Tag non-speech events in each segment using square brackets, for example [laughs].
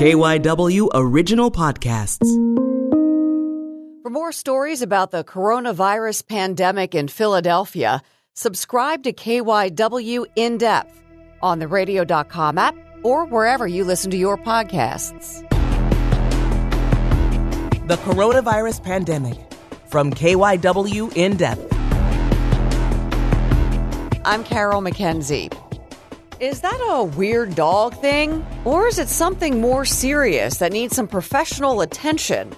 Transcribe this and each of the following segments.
KYW Original Podcasts. For more stories about the coronavirus pandemic in Philadelphia, subscribe to KYW In Depth on the radio.com app or wherever you listen to your podcasts. The coronavirus pandemic from KYW In Depth. I'm Carol McKenzie. Is that a weird dog thing? Or is it something more serious that needs some professional attention?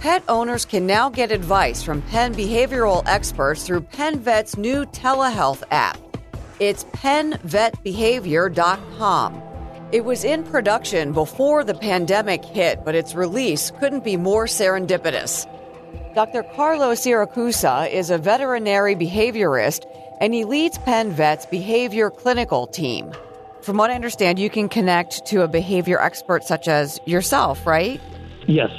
Pet owners can now get advice from Penn behavioral experts through PennVet's new telehealth app. It's pennvetbehavior.com. It was in production before the pandemic hit, but its release couldn't be more serendipitous. Dr. Carlos Siracusa is a veterinary behaviorist and he leads Penn Vet's behavior clinical team. From what I understand, you can connect to a behavior expert such as yourself, right? Yes.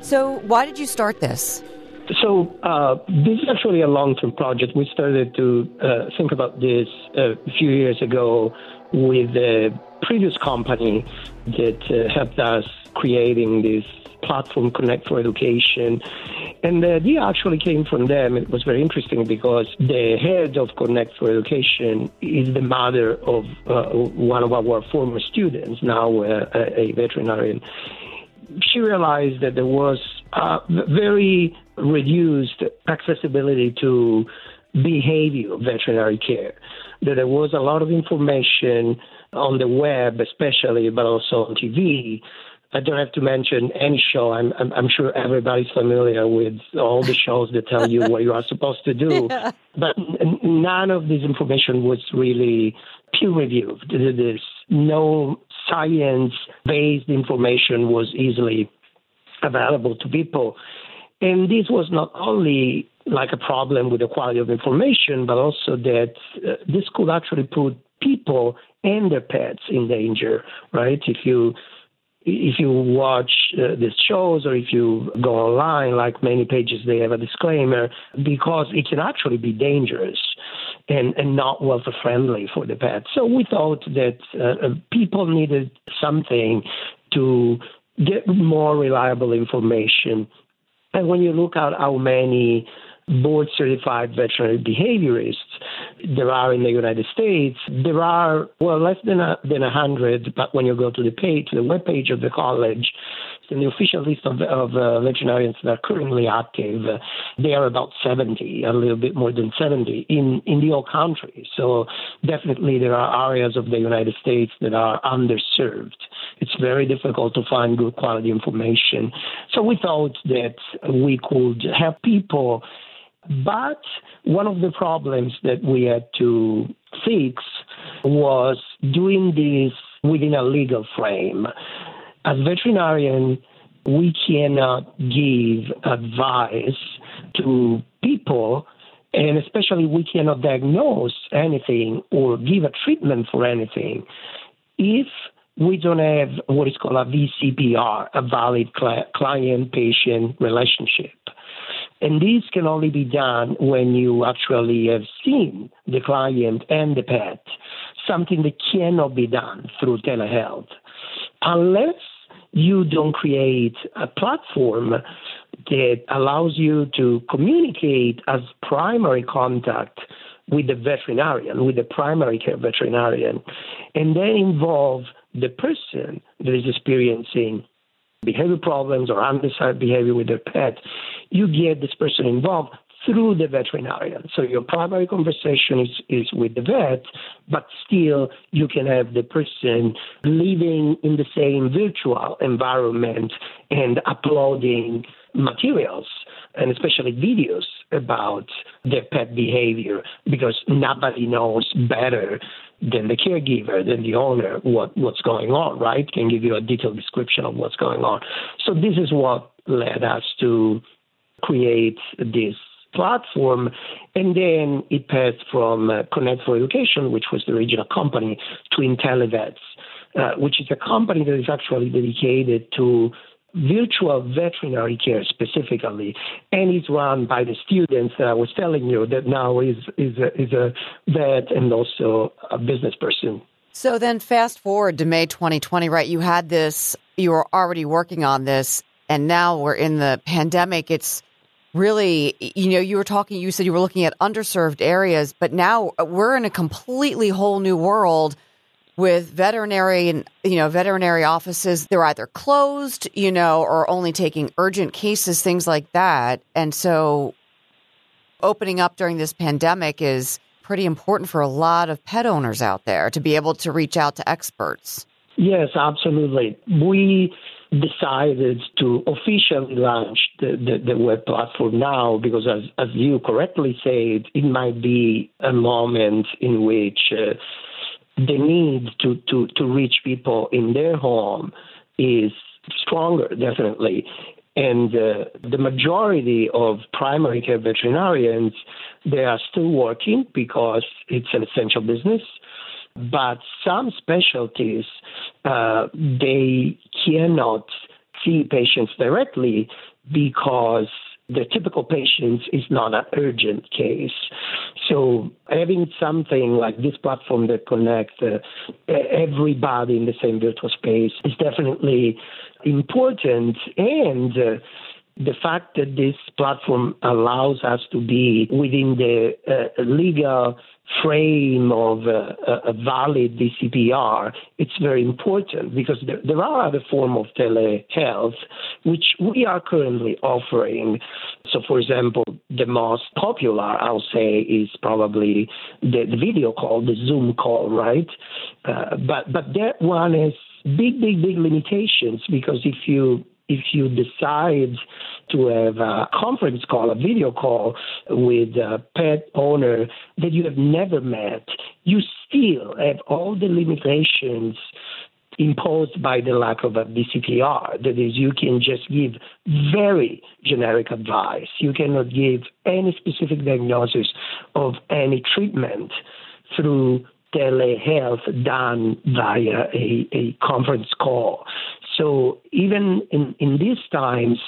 So, why did you start this? So, uh, this is actually a long term project. We started to uh, think about this a few years ago with the previous company that uh, helped us creating this platform, Connect for Education. And the idea actually came from them. It was very interesting because the head of Connect for Education is the mother of uh, one of our former students, now uh, a veterinarian. She realized that there was very reduced accessibility to behavior veterinary care, that there was a lot of information on the web, especially, but also on TV, I don't have to mention any show. I'm, I'm, I'm sure everybody's familiar with all the shows that tell you what you are supposed to do. [laughs] Yeah. But n- none of this information was really peer reviewed. There's no science based information was easily available to people. And this was not only like a problem with the quality of information, but also that uh, this could actually put people and their pets in danger, right? If you if you watch uh, these shows or if you go online, like many pages, they have a disclaimer because it can actually be dangerous and, and not welfare friendly for the pet. So we thought that uh, uh, people needed something to get more reliable information. And when you look at how many board certified veterinary behaviorists there are in the United States. There are, well, less than a, than hundred, but when you go to the page, the web page of the college, in the official list of, of uh, veterinarians that are currently active, uh, they are about 70, a little bit more than 70 in, in the whole country. So definitely there are areas of the United States that are underserved. It's very difficult to find good quality information. So we thought that we could help people but one of the problems that we had to fix was doing this within a legal frame. As veterinarian, we cannot give advice to people, and especially we cannot diagnose anything or give a treatment for anything if we don't have what is called a VCPR, a valid client patient relationship. And this can only be done when you actually have seen the client and the pet, something that cannot be done through telehealth. Unless you don't create a platform that allows you to communicate as primary contact with the veterinarian, with the primary care veterinarian, and then involve the person that is experiencing behavior problems or undesired behavior with their pet, you get this person involved through the veterinarian. So your primary conversation is, is with the vet, but still you can have the person living in the same virtual environment and uploading materials and especially videos about their pet behavior because nobody knows better than the caregiver, than the owner, what, what's going on, right? Can give you a detailed description of what's going on. So this is what led us to create this platform. And then it passed from uh, Connect for Education, which was the original company, to IntelliVets, uh, which is a company that is actually dedicated to virtual veterinary care specifically, and it's run by the students that I was telling you that now is is a, is a vet and also a business person. So then, fast forward to May 2020, right? You had this, you were already working on this, and now we're in the pandemic. It's really, you know, you were talking, you said you were looking at underserved areas, but now we're in a completely whole new world with veterinary and you know veterinary offices they're either closed you know or only taking urgent cases things like that. And so opening up during this pandemic is pretty important for a lot of pet owners out there to be able to reach out to experts. Yes absolutely. We decided to officially launch the, the, the, web platform now because, as, as you correctly said, it might be a moment in which uh, the need to, to, to reach people in their home is stronger, definitely. And uh, the majority of primary care veterinarians, they are still working because it's an essential business. But some specialties, uh, they cannot see patients directly because the typical patient is not an urgent case. So having something like this platform that connects uh, everybody in the same virtual space is definitely important. And uh, the fact that this platform allows us to be within the uh, legal frame of uh, a valid VCPR, it's very important because there, there are other forms of telehealth which we are currently offering. So, for example, the most popular, I'll say, is probably the, the video call, the Zoom call, right? Uh, but but that one has big, big, big limitations because if you if you decide to have a conference call, a video call with a pet owner that you have never met, you still have all the limitations imposed by the lack of a VCPR. That is, you can just give very generic advice. You cannot give any specific diagnosis of any treatment through telehealth done via a, a conference call. So even in, in these times,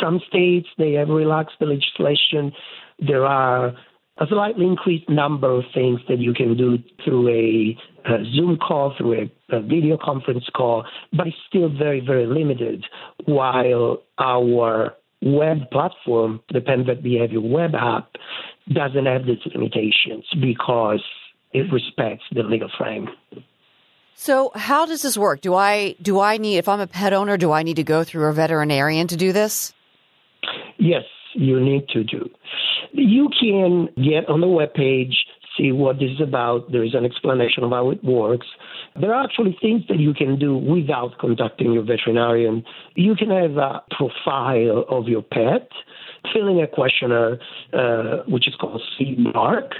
some states they have relaxed the legislation. There are a slightly increased number of things that you can do through a, a Zoom call, through a, a, video conference call, but it's still very, very limited. While our web platform, the PennVet Behavior web app, doesn't have these limitations because it respects the legal frame. So, how does this work? Do I do I need if I'm a pet owner, do I need to go through a veterinarian to do this? Yes, you need to do. You can get on the web page, see what this is about. There is an explanation of how it works. There are actually things that you can do without contacting your veterinarian. You can have a profile of your pet filling a questionnaire, uh, which is called C-BARQ,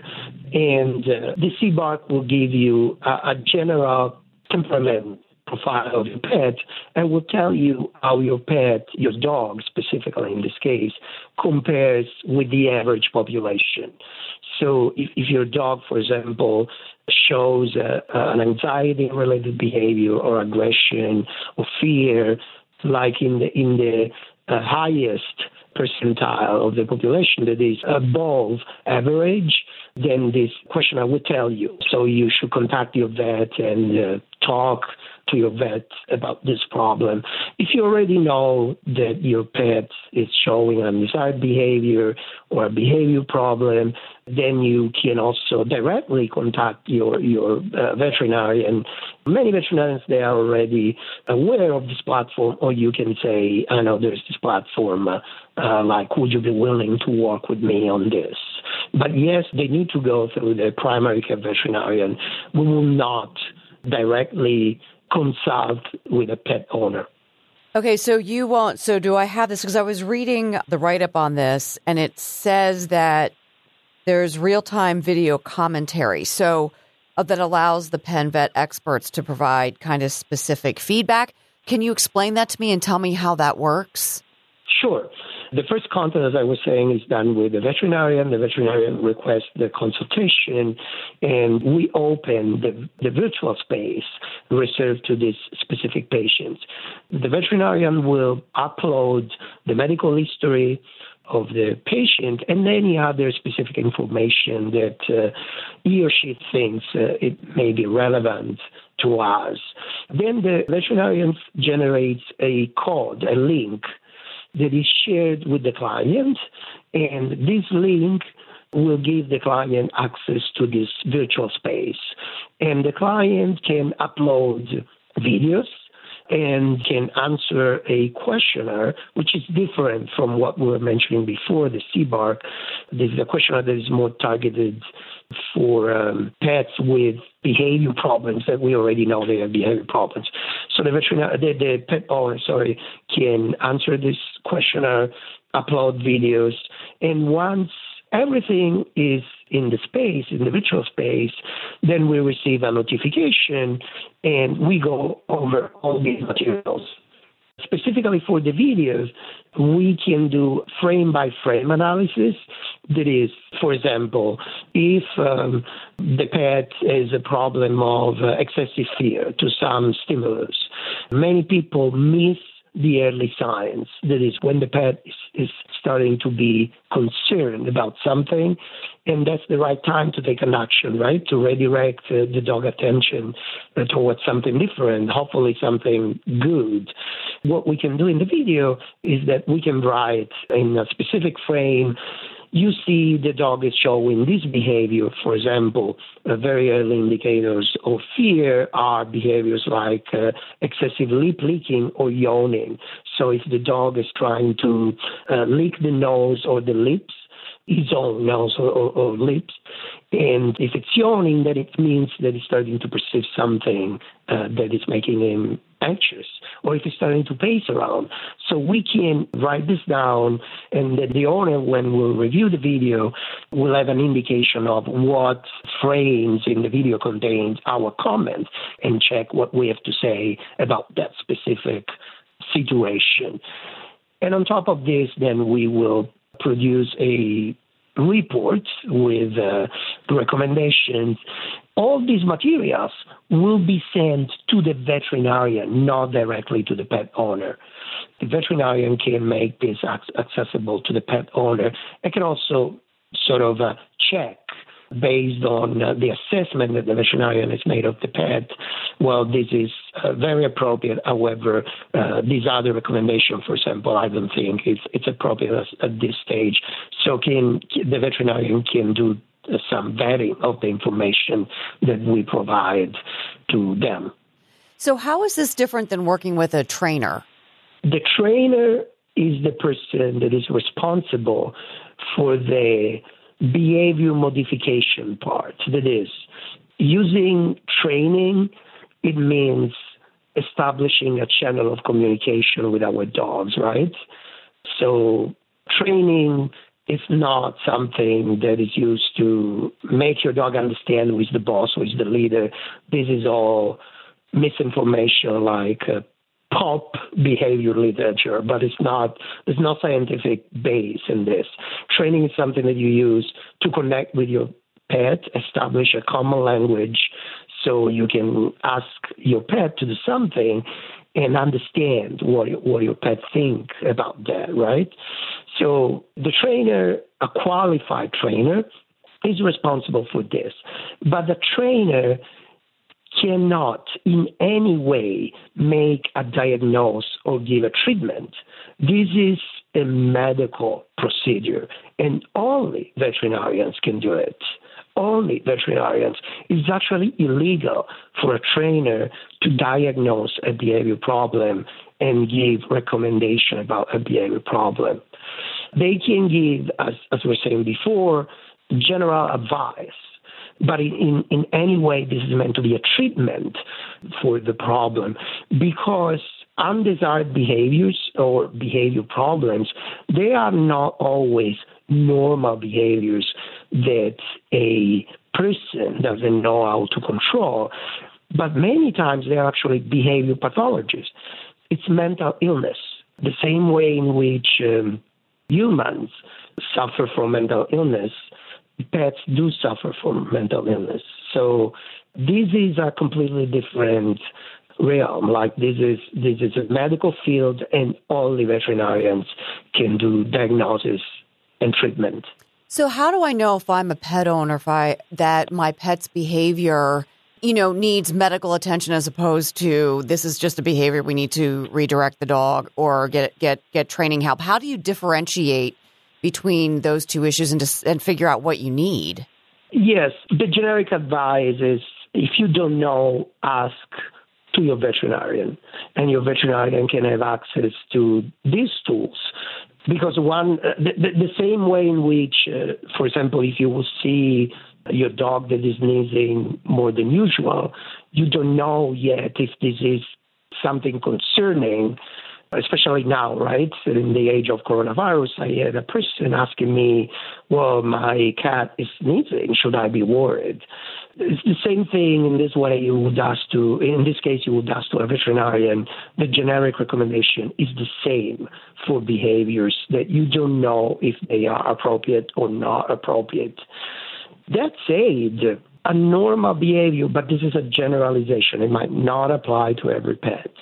and uh, the C-BARQ will give you a, a general temperament profile of your pet and will tell you how your pet, your dog specifically in this case, compares with the average population. So if, if your dog, for example, shows uh, an anxiety related behavior or aggression or fear, like in the in the uh, highest percentile of the population that is above average, then this questionnaire would tell you. So you should contact your vet and uh, talk to your vet about this problem. If you already know that your pet is showing an desired behavior or a behavior problem, then you can also directly contact your your uh, veterinarian. Many veterinarians they are already aware of this platform, or you can say, "I know there's this platform. Uh, uh, like, would you be willing to work with me on this?" But yes, they need to go through the primary care veterinarian. We will not directly consult with a pet owner. Okay, so you won't. So, do I have this? Because I was reading the write up on this, and it says that there's real time video commentary. So, uh, that allows the Penn Vet experts to provide kind of specific feedback. Can you explain that to me and tell me how that works? Sure. The first contact, as I was saying, is done with the veterinarian. The veterinarian requests the consultation, and we open the, the virtual space reserved to these specific patients. The veterinarian will upload the medical history of the patient and any other specific information that uh, he or she thinks uh, it may be relevant to us. Then the veterinarian generates a code, a link that is shared with the client, and this link will give the client access to this virtual space. And the client can upload videos and can answer a questionnaire, which is different from what we were mentioning before, the C-BARQ. This is a questionnaire that is more targeted for um, pets with behavior problems that we already know they have behavior problems. So the veterinary, the, the pet owner, sorry, can answer this questionnaire, upload videos, and once everything is in the space, in the virtual space, then we receive a notification and we go over all these materials. Specifically for the videos, we can do frame by frame analysis. That is, for example, if um, the pet has a problem of uh, excessive fear to some stimulus, many people miss the early signs. That is, when the pet is, is, starting to be concerned about something, and that's the right time to take an action, right? To redirect uh, the dog attention uh, towards something different, hopefully something good. What we can do in the video is that we can write in a specific frame you see the dog is showing this behavior, for example, uh, very early indicators of fear are behaviors like uh, excessive lip licking or yawning. So if the dog is trying to uh, lick the nose or the lips, his own nose or, or, lips. And if it's yawning, then it means that he's starting to perceive something uh, that is making him anxious, or if he's starting to pace around. So we can write this down, and then the owner, when we review the video, will have an indication of what frames in the video contains our comment and check what we have to say about that specific situation. And on top of this, then we will produce a report with uh, recommendations. All these materials will be sent to the veterinarian, not directly to the pet owner. The veterinarian can make this accessible to the pet owner. It can also sort of uh, check based on uh, the assessment that the veterinarian has made of the pet. Well, this is uh, very appropriate. However, uh, these other recommendations, for example, I don't think it's, it's appropriate at this stage. So can the veterinarian can do some vetting of the information that we provide to them. So, how is this different than working with a trainer? The trainer is the person that is responsible for the behavior modification part. That is, using training, it means establishing a channel of communication with our dogs, right? So, training is not something that is used to make your dog understand who is the boss, who is the leader. This is all misinformation like uh, pop behavior literature, but it's not there's no scientific base in this. Training is something that you use to connect with your pet, establish a common language so you can ask your pet to do something and understand what what your pet think about that, right? So the trainer, a qualified trainer, is responsible for this, but the trainer cannot in any way make a diagnosis or give a treatment. This is a medical procedure, and only veterinarians can do it. Only veterinarians. It's actually illegal for a trainer to diagnose a behavior problem and give recommendation about a behavior problem. They can give, as, as we were saying before, general advice but in, in any way, this is meant to be a treatment for the problem. Because undesired behaviors or behavior problems, they are not always normal behaviors that a person doesn't know how to control, but many times they're actually behavior pathologies. It's mental illness, the same way in which um, humans suffer from mental illness pets do suffer from mental illness. So this is a completely different realm. Like this is this is a medical field, and only veterinarians can do diagnosis and treatment. So, how do I know if I'm a pet owner if I that my pet's behavior, you know, needs medical attention as opposed to this is just a behavior we need to redirect the dog or get get get training help? How do you differentiate between those two issues and just, and figure out what you need? Yes, the generic advice is if you don't know, ask to your veterinarian, and your veterinarian can have access to these tools. Because one, uh, the, the, same way in which, uh, for example, if you will see your dog that is sneezing more than usual, you don't know yet if this is something concerning especially now, right? In the age of coronavirus, I had a person asking me, well, my cat is sneezing. Should I be worried? It's the same thing in this way you would ask to, in this case, you would ask to a veterinarian. The generic recommendation is the same for behaviors that you don't know if they are appropriate or not appropriate. That said, a normal behavior, but this is a generalization. It might not apply to every pet.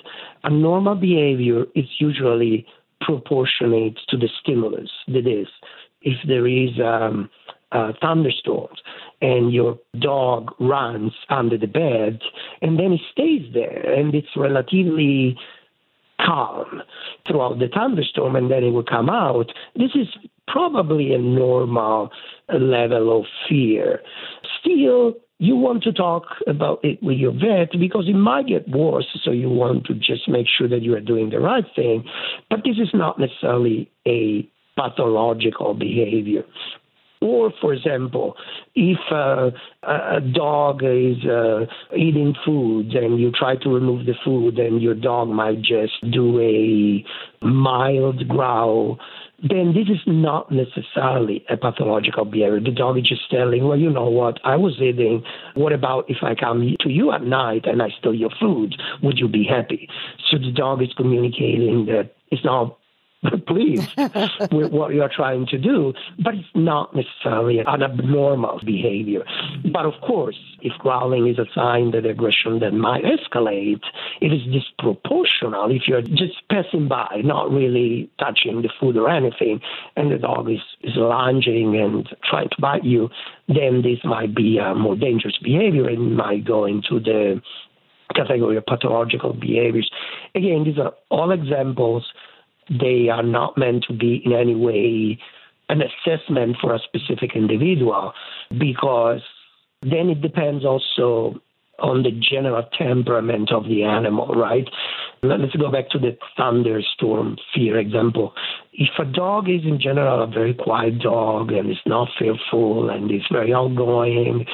A normal behavior is usually proportionate to the stimulus that is. If there is um, uh, thunderstorms and your dog runs under the bed and then it stays there and it's relatively calm throughout the thunderstorm and then it will come out, this is probably a normal level of fear. Still, you want to talk about it with your vet because it might get worse. So you want to just make sure that you are doing the right thing. But this is not necessarily a pathological behavior. Or, for example, if uh, a dog is uh, eating food and you try to remove the food and your dog might just do a mild growl, then this is not necessarily a pathological behavior. The dog is just telling, well, you know what, I was eating. What about if I come to you at night and I steal your food? Would you be happy? So the dog is communicating that it's not [laughs] pleased with [laughs] what you're trying to do, but it's not necessarily an abnormal behavior. But of course, if growling is a sign that aggression that might escalate, it is disproportional if you're just passing by, not really touching the food or anything, and the dog is, is lunging and trying to bite you, then this might be a more dangerous behavior and might go into the category of pathological behaviors. Again, these are all examples they are not meant to be in any way an assessment for a specific individual because then it depends also on the general temperament of the animal, right? Let's go back to the thunderstorm fear example. If a dog is in general a very quiet dog and is not fearful and is very outgoing,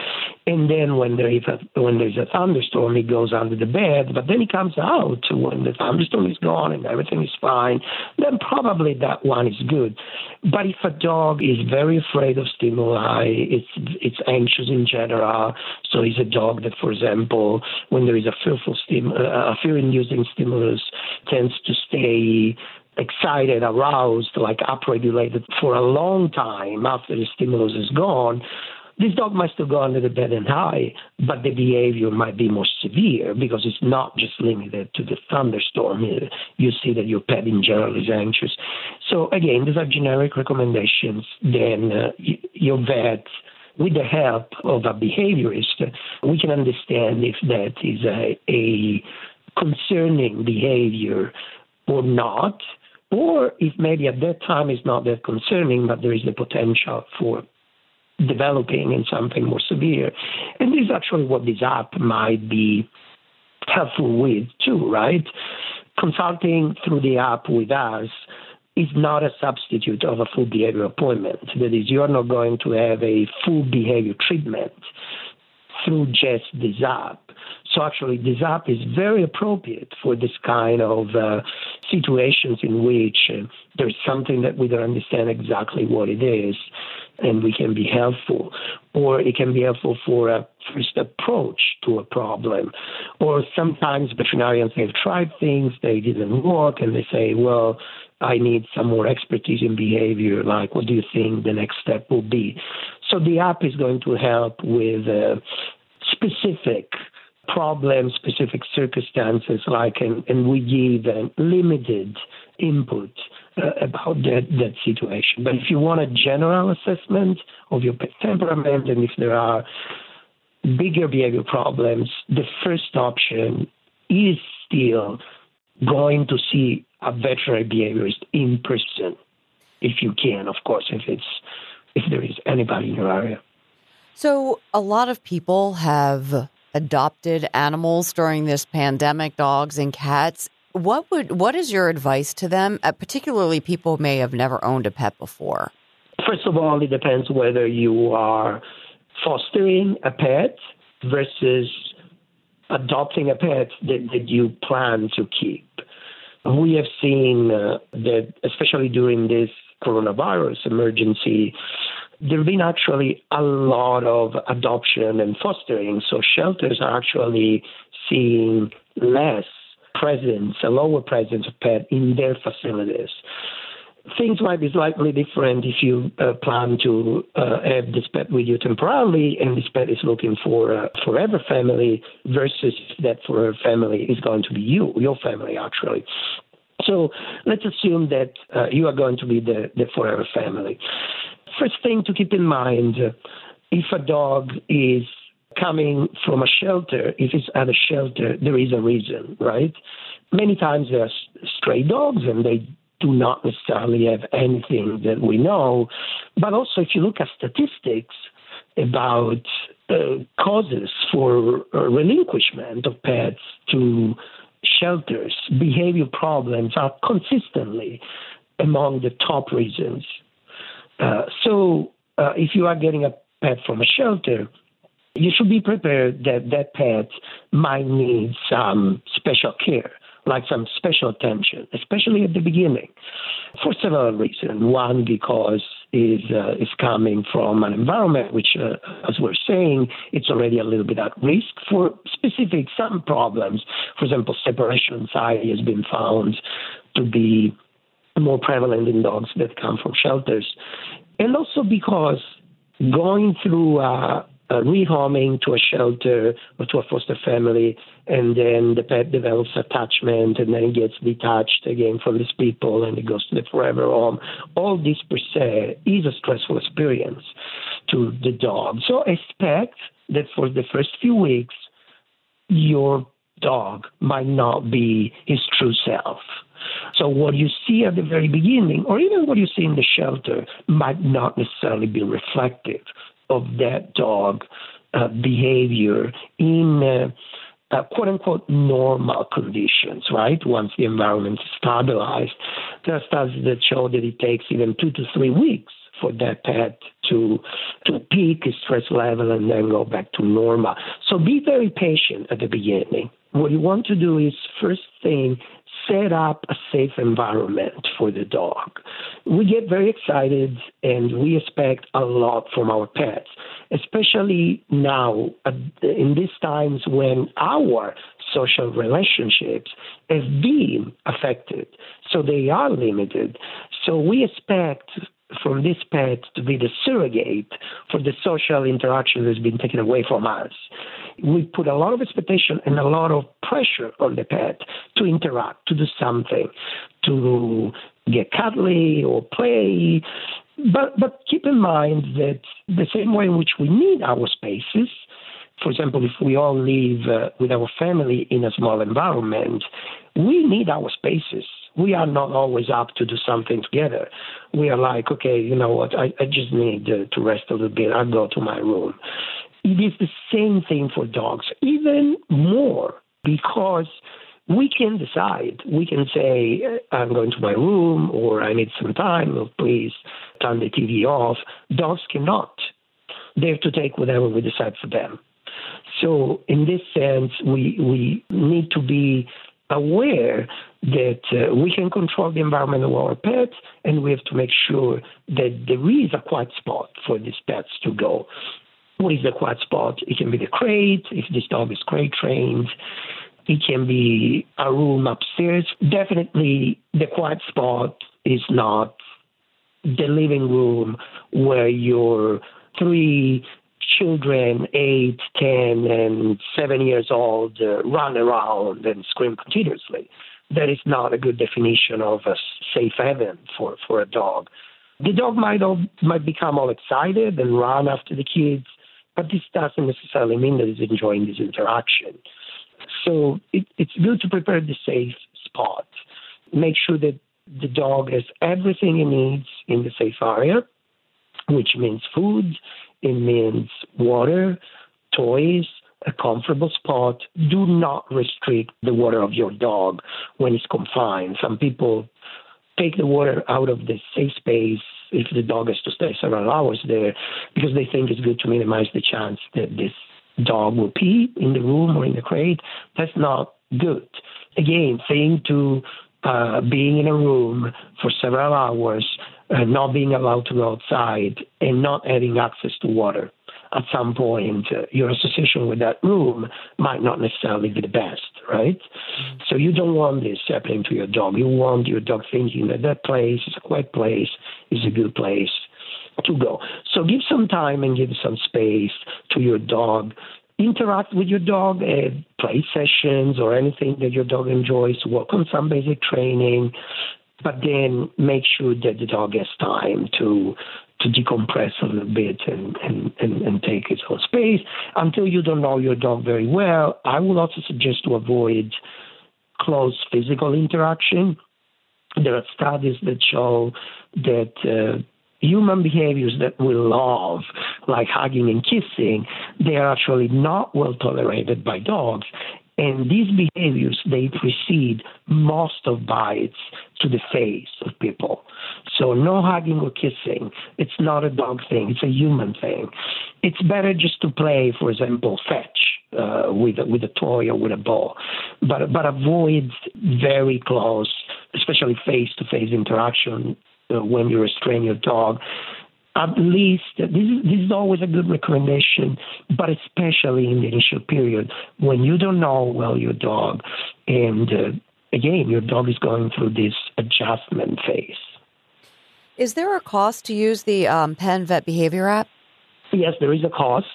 and then when there is a when there's a thunderstorm, he goes under the bed, but then he comes out when the thunderstorm is gone and everything is fine, then probably that one is good. But if a dog is very afraid of stimuli, it's it's anxious in general, so he's a dog that, for example, when there is a fearful stim- a fear-inducing stimulus, tends to stay excited, aroused, like upregulated for a long time after the stimulus is gone, this dog might still go under the bed and hide, but the behavior might be more severe because it's not just limited to the thunderstorm. You see that your pet in general is anxious. So again, these are generic recommendations. Then uh, your vet with the help of a behaviorist, we can understand if that is a, a concerning behavior or not or if maybe at that time it's not that concerning, but there is the potential for developing in something more severe. And this is actually what this app might be helpful with too, right? Consulting through the app with us is not a substitute of a full behavior appointment. That is, you're not going to have a full behavior treatment through just app. So actually, app is very appropriate for this kind of uh, situations in which uh, there's something that we don't understand exactly what it is, and we can be helpful. Or it can be helpful for a first approach to a problem. Or sometimes veterinarians have tried things, they didn't work, and they say, well, I need some more expertise in behavior. Like, what do you think the next step will be? So the app is going to help with uh, specific problem specific circumstances like and, and we give a limited input uh, about that, that situation. But if you want a general assessment of your temperament and if there are bigger behavior problems, the first option is still going to see a veterinary behaviorist in person, if you can, of course, if it's if there is anybody in your area. So a lot of people have adopted animals during this pandemic, dogs and cats. What would what is your advice to them, uh, particularly people who may have never owned a pet before? First of all, it depends whether you are fostering a pet versus adopting a pet that, that you plan to keep. We have seen uh, that, especially during this coronavirus emergency, there have been actually a lot of adoption and fostering. So shelters are actually seeing less presence, a lower presence of pet in their facilities. Things might be slightly different if you uh, plan to uh, have this pet with you temporarily and this pet is looking for a forever family versus that forever family is going to be you, your family actually. So let's assume that uh, you are going to be the, the forever family. First thing to keep in mind if a dog is coming from a shelter, if it's at a shelter, there is a reason, right? Many times there are stray dogs and they do not necessarily have anything that we know. But also, if you look at statistics about uh, causes for uh, relinquishment of pets to shelters, behavior problems are consistently among the top reasons. Uh, so, uh, if you are getting a pet from a shelter, you should be prepared that that pet might need some special care, like some special attention, especially at the beginning, for several reasons. One, because is uh, is coming from an environment which, uh, as we're saying, it's already a little bit at risk for specific some problems. For example, separation anxiety has been found to be more prevalent in dogs that come from shelters, and also because going through uh, uh, rehoming to a shelter or to a foster family, and then the pet develops attachment, and then it gets detached again from these people, and it goes to the forever home. All this per se is a stressful experience to the dog. So expect that for the first few weeks, your dog might not be his true self. So what you see at the very beginning, or even what you see in the shelter, might not necessarily be reflective of that dog uh, behavior in uh, uh, quote unquote normal conditions, right? Once the environment is stabilized. There are studies that show that it takes even two to three weeks for that pet to to peak his stress level and then go back to normal. So be very patient at the beginning. What you want to do is first thing set up a safe environment for the dog. We get very excited and we expect a lot from our pets, especially now uh, in these times when our social relationships have been affected. So they are limited. So we expect from this pet to be the surrogate for the social interaction that's been taken away from us. We put a lot of expectation and a lot of pressure on the pet to interact, to do something, to get cuddly or play. But but keep in mind that the same way in which we need our spaces, for example, if we all live uh, with our family in a small environment, we need our spaces we are not always up to do something together. We are like, okay, you know what, I, I just need uh, to rest a little bit. I'll go to my room. It is the same thing for dogs, even more because we can decide. We can say, I'm going to my room or I need some time, or please turn the TV off. Dogs cannot. They have to take whatever we decide for them. So, in this sense, we, we need to be aware that uh, we can control the environment of our pets, and we have to make sure that there is a quiet spot for these pets to go. What is the quiet spot? It can be the crate, if this dog is crate trained. It can be a room upstairs. Definitely, the quiet spot is not the living room where your three children, eight, ten, and 7 years old, uh, run around and scream continuously. That is not a good definition of a safe haven for, for a dog. The dog might, all, might become all excited and run after the kids, but this doesn't necessarily mean that it's enjoying this interaction. So it, it's good to prepare the safe spot. Make sure that the dog has everything he needs in the safe area, which means food, it means water, toys, a comfortable spot. Do not restrict the water of your dog when it's confined. Some people take the water out of the safe space if the dog has to stay several hours there because they think it's good to minimize the chance that this dog will pee in the room or in the crate. That's not good. Again, saying to uh, being in a room for several hours, uh, not being allowed to go outside, and not having access to water. At some point, uh, your association with that room might not necessarily be the best, right? So you don't want this happening to your dog. You want your dog thinking that that place is a quiet place, is a good place to go. So give some time and give some space to your dog. Interact with your dog at play sessions or anything that your dog enjoys. Work on some basic training, but then make sure that the dog has time to to decompress a little bit and, and, and, and take its own space. Until you don't know your dog very well, I would also suggest to avoid close physical interaction. There are studies that show that uh, human behaviors that we love, like hugging and kissing, they are actually not well tolerated by dogs. And these behaviors, they precede most of bites to the face of people. So no hugging or kissing. It's not a dog thing. It's a human thing. It's better just to play, for example, fetch uh, with with a toy or with a ball, but but avoid very close, especially face to face interaction uh, when you restrain your dog. At least this is, this is always a good recommendation, but especially in the initial period when you don't know well your dog, and uh, again your dog is going through this adjustment phase. Is there a cost to use the um, Penn Vet Behavior app? Yes, there is a cost.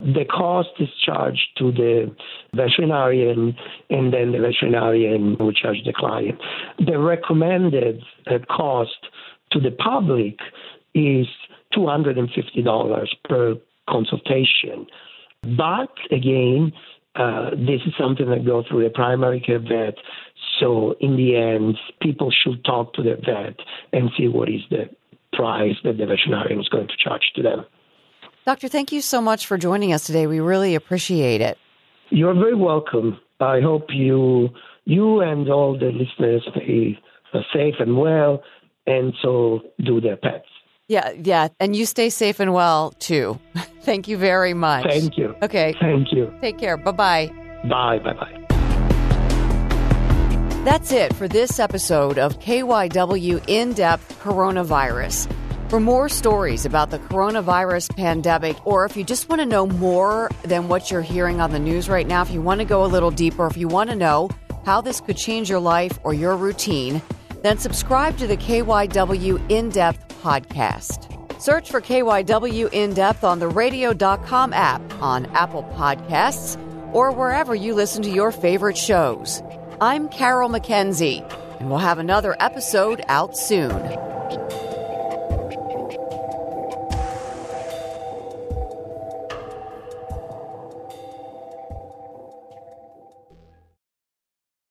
The cost is charged to the veterinarian, and then the veterinarian will charge the client. The recommended uh, cost to the public is $250 per consultation. But again, uh, this is something that goes through the primary care vet. So in the end, people should talk to the vet and see what is the price that the veterinarian is going to charge to them. Doctor, thank you so much for joining us today. We really appreciate it. You're very welcome. I hope you you and all the listeners stay safe and well, and so do their pets. Yeah, yeah. And you stay safe and well too. [laughs] Thank you very much. Thank you. Okay. Thank you. Take care. Bye bye. Bye. Bye bye. That's it for this episode of KYW In Depth Coronavirus. For more stories about the coronavirus pandemic, or if you just want to know more than what you're hearing on the news right now, if you want to go a little deeper, if you want to know how this could change your life or your routine, then subscribe to the KYW In Depth podcast. Search for KYW In Depth on the radio.com app, on Apple Podcasts, or wherever you listen to your favorite shows. I'm Carol McKenzie, and we'll have another episode out soon.